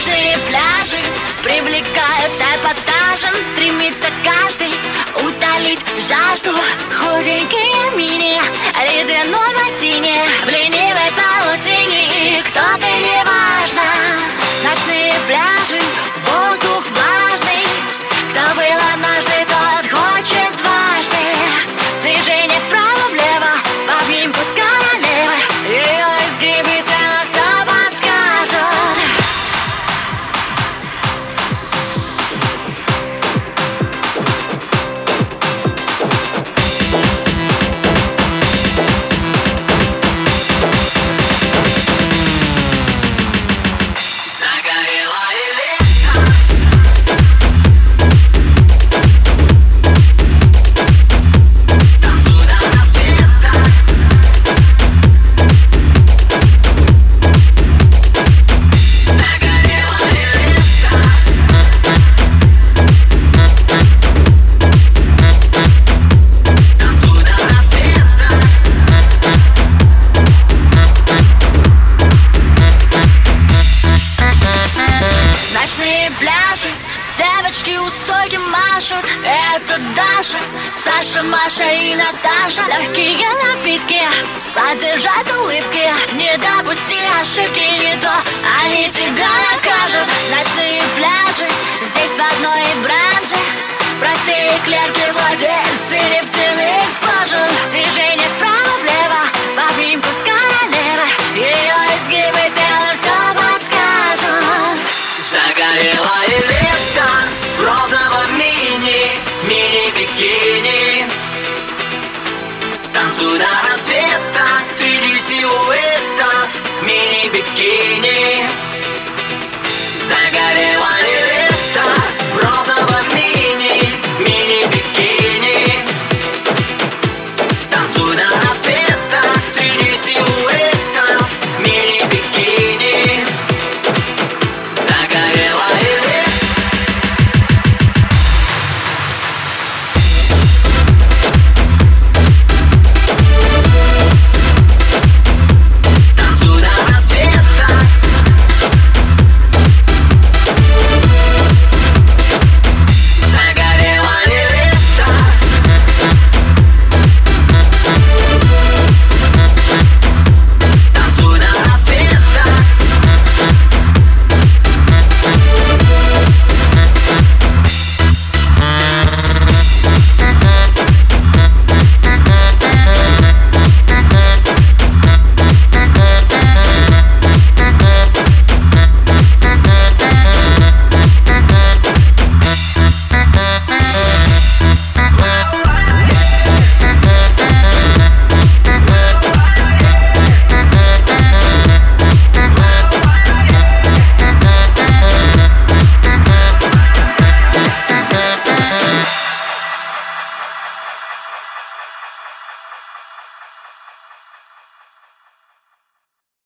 Ночные пляжи привлекают эпатажем. Стремится каждый утолить жажду. Худенькие мини, ледяной мартини В ленивой паутине кто ты не важно Ночные пляжи, воздух влажный Кто был однажды, Это Даша, Саша, Маша и Наташа. Легкие напитки, поддержать улыбки. Не допусти ошибки, не то они тебя накажут. Ночные пляжи, здесь в одной branche Простые клерки, владельцы нефтяных скважин Движение танцу рассвета Среди силуэтов мини-бикини.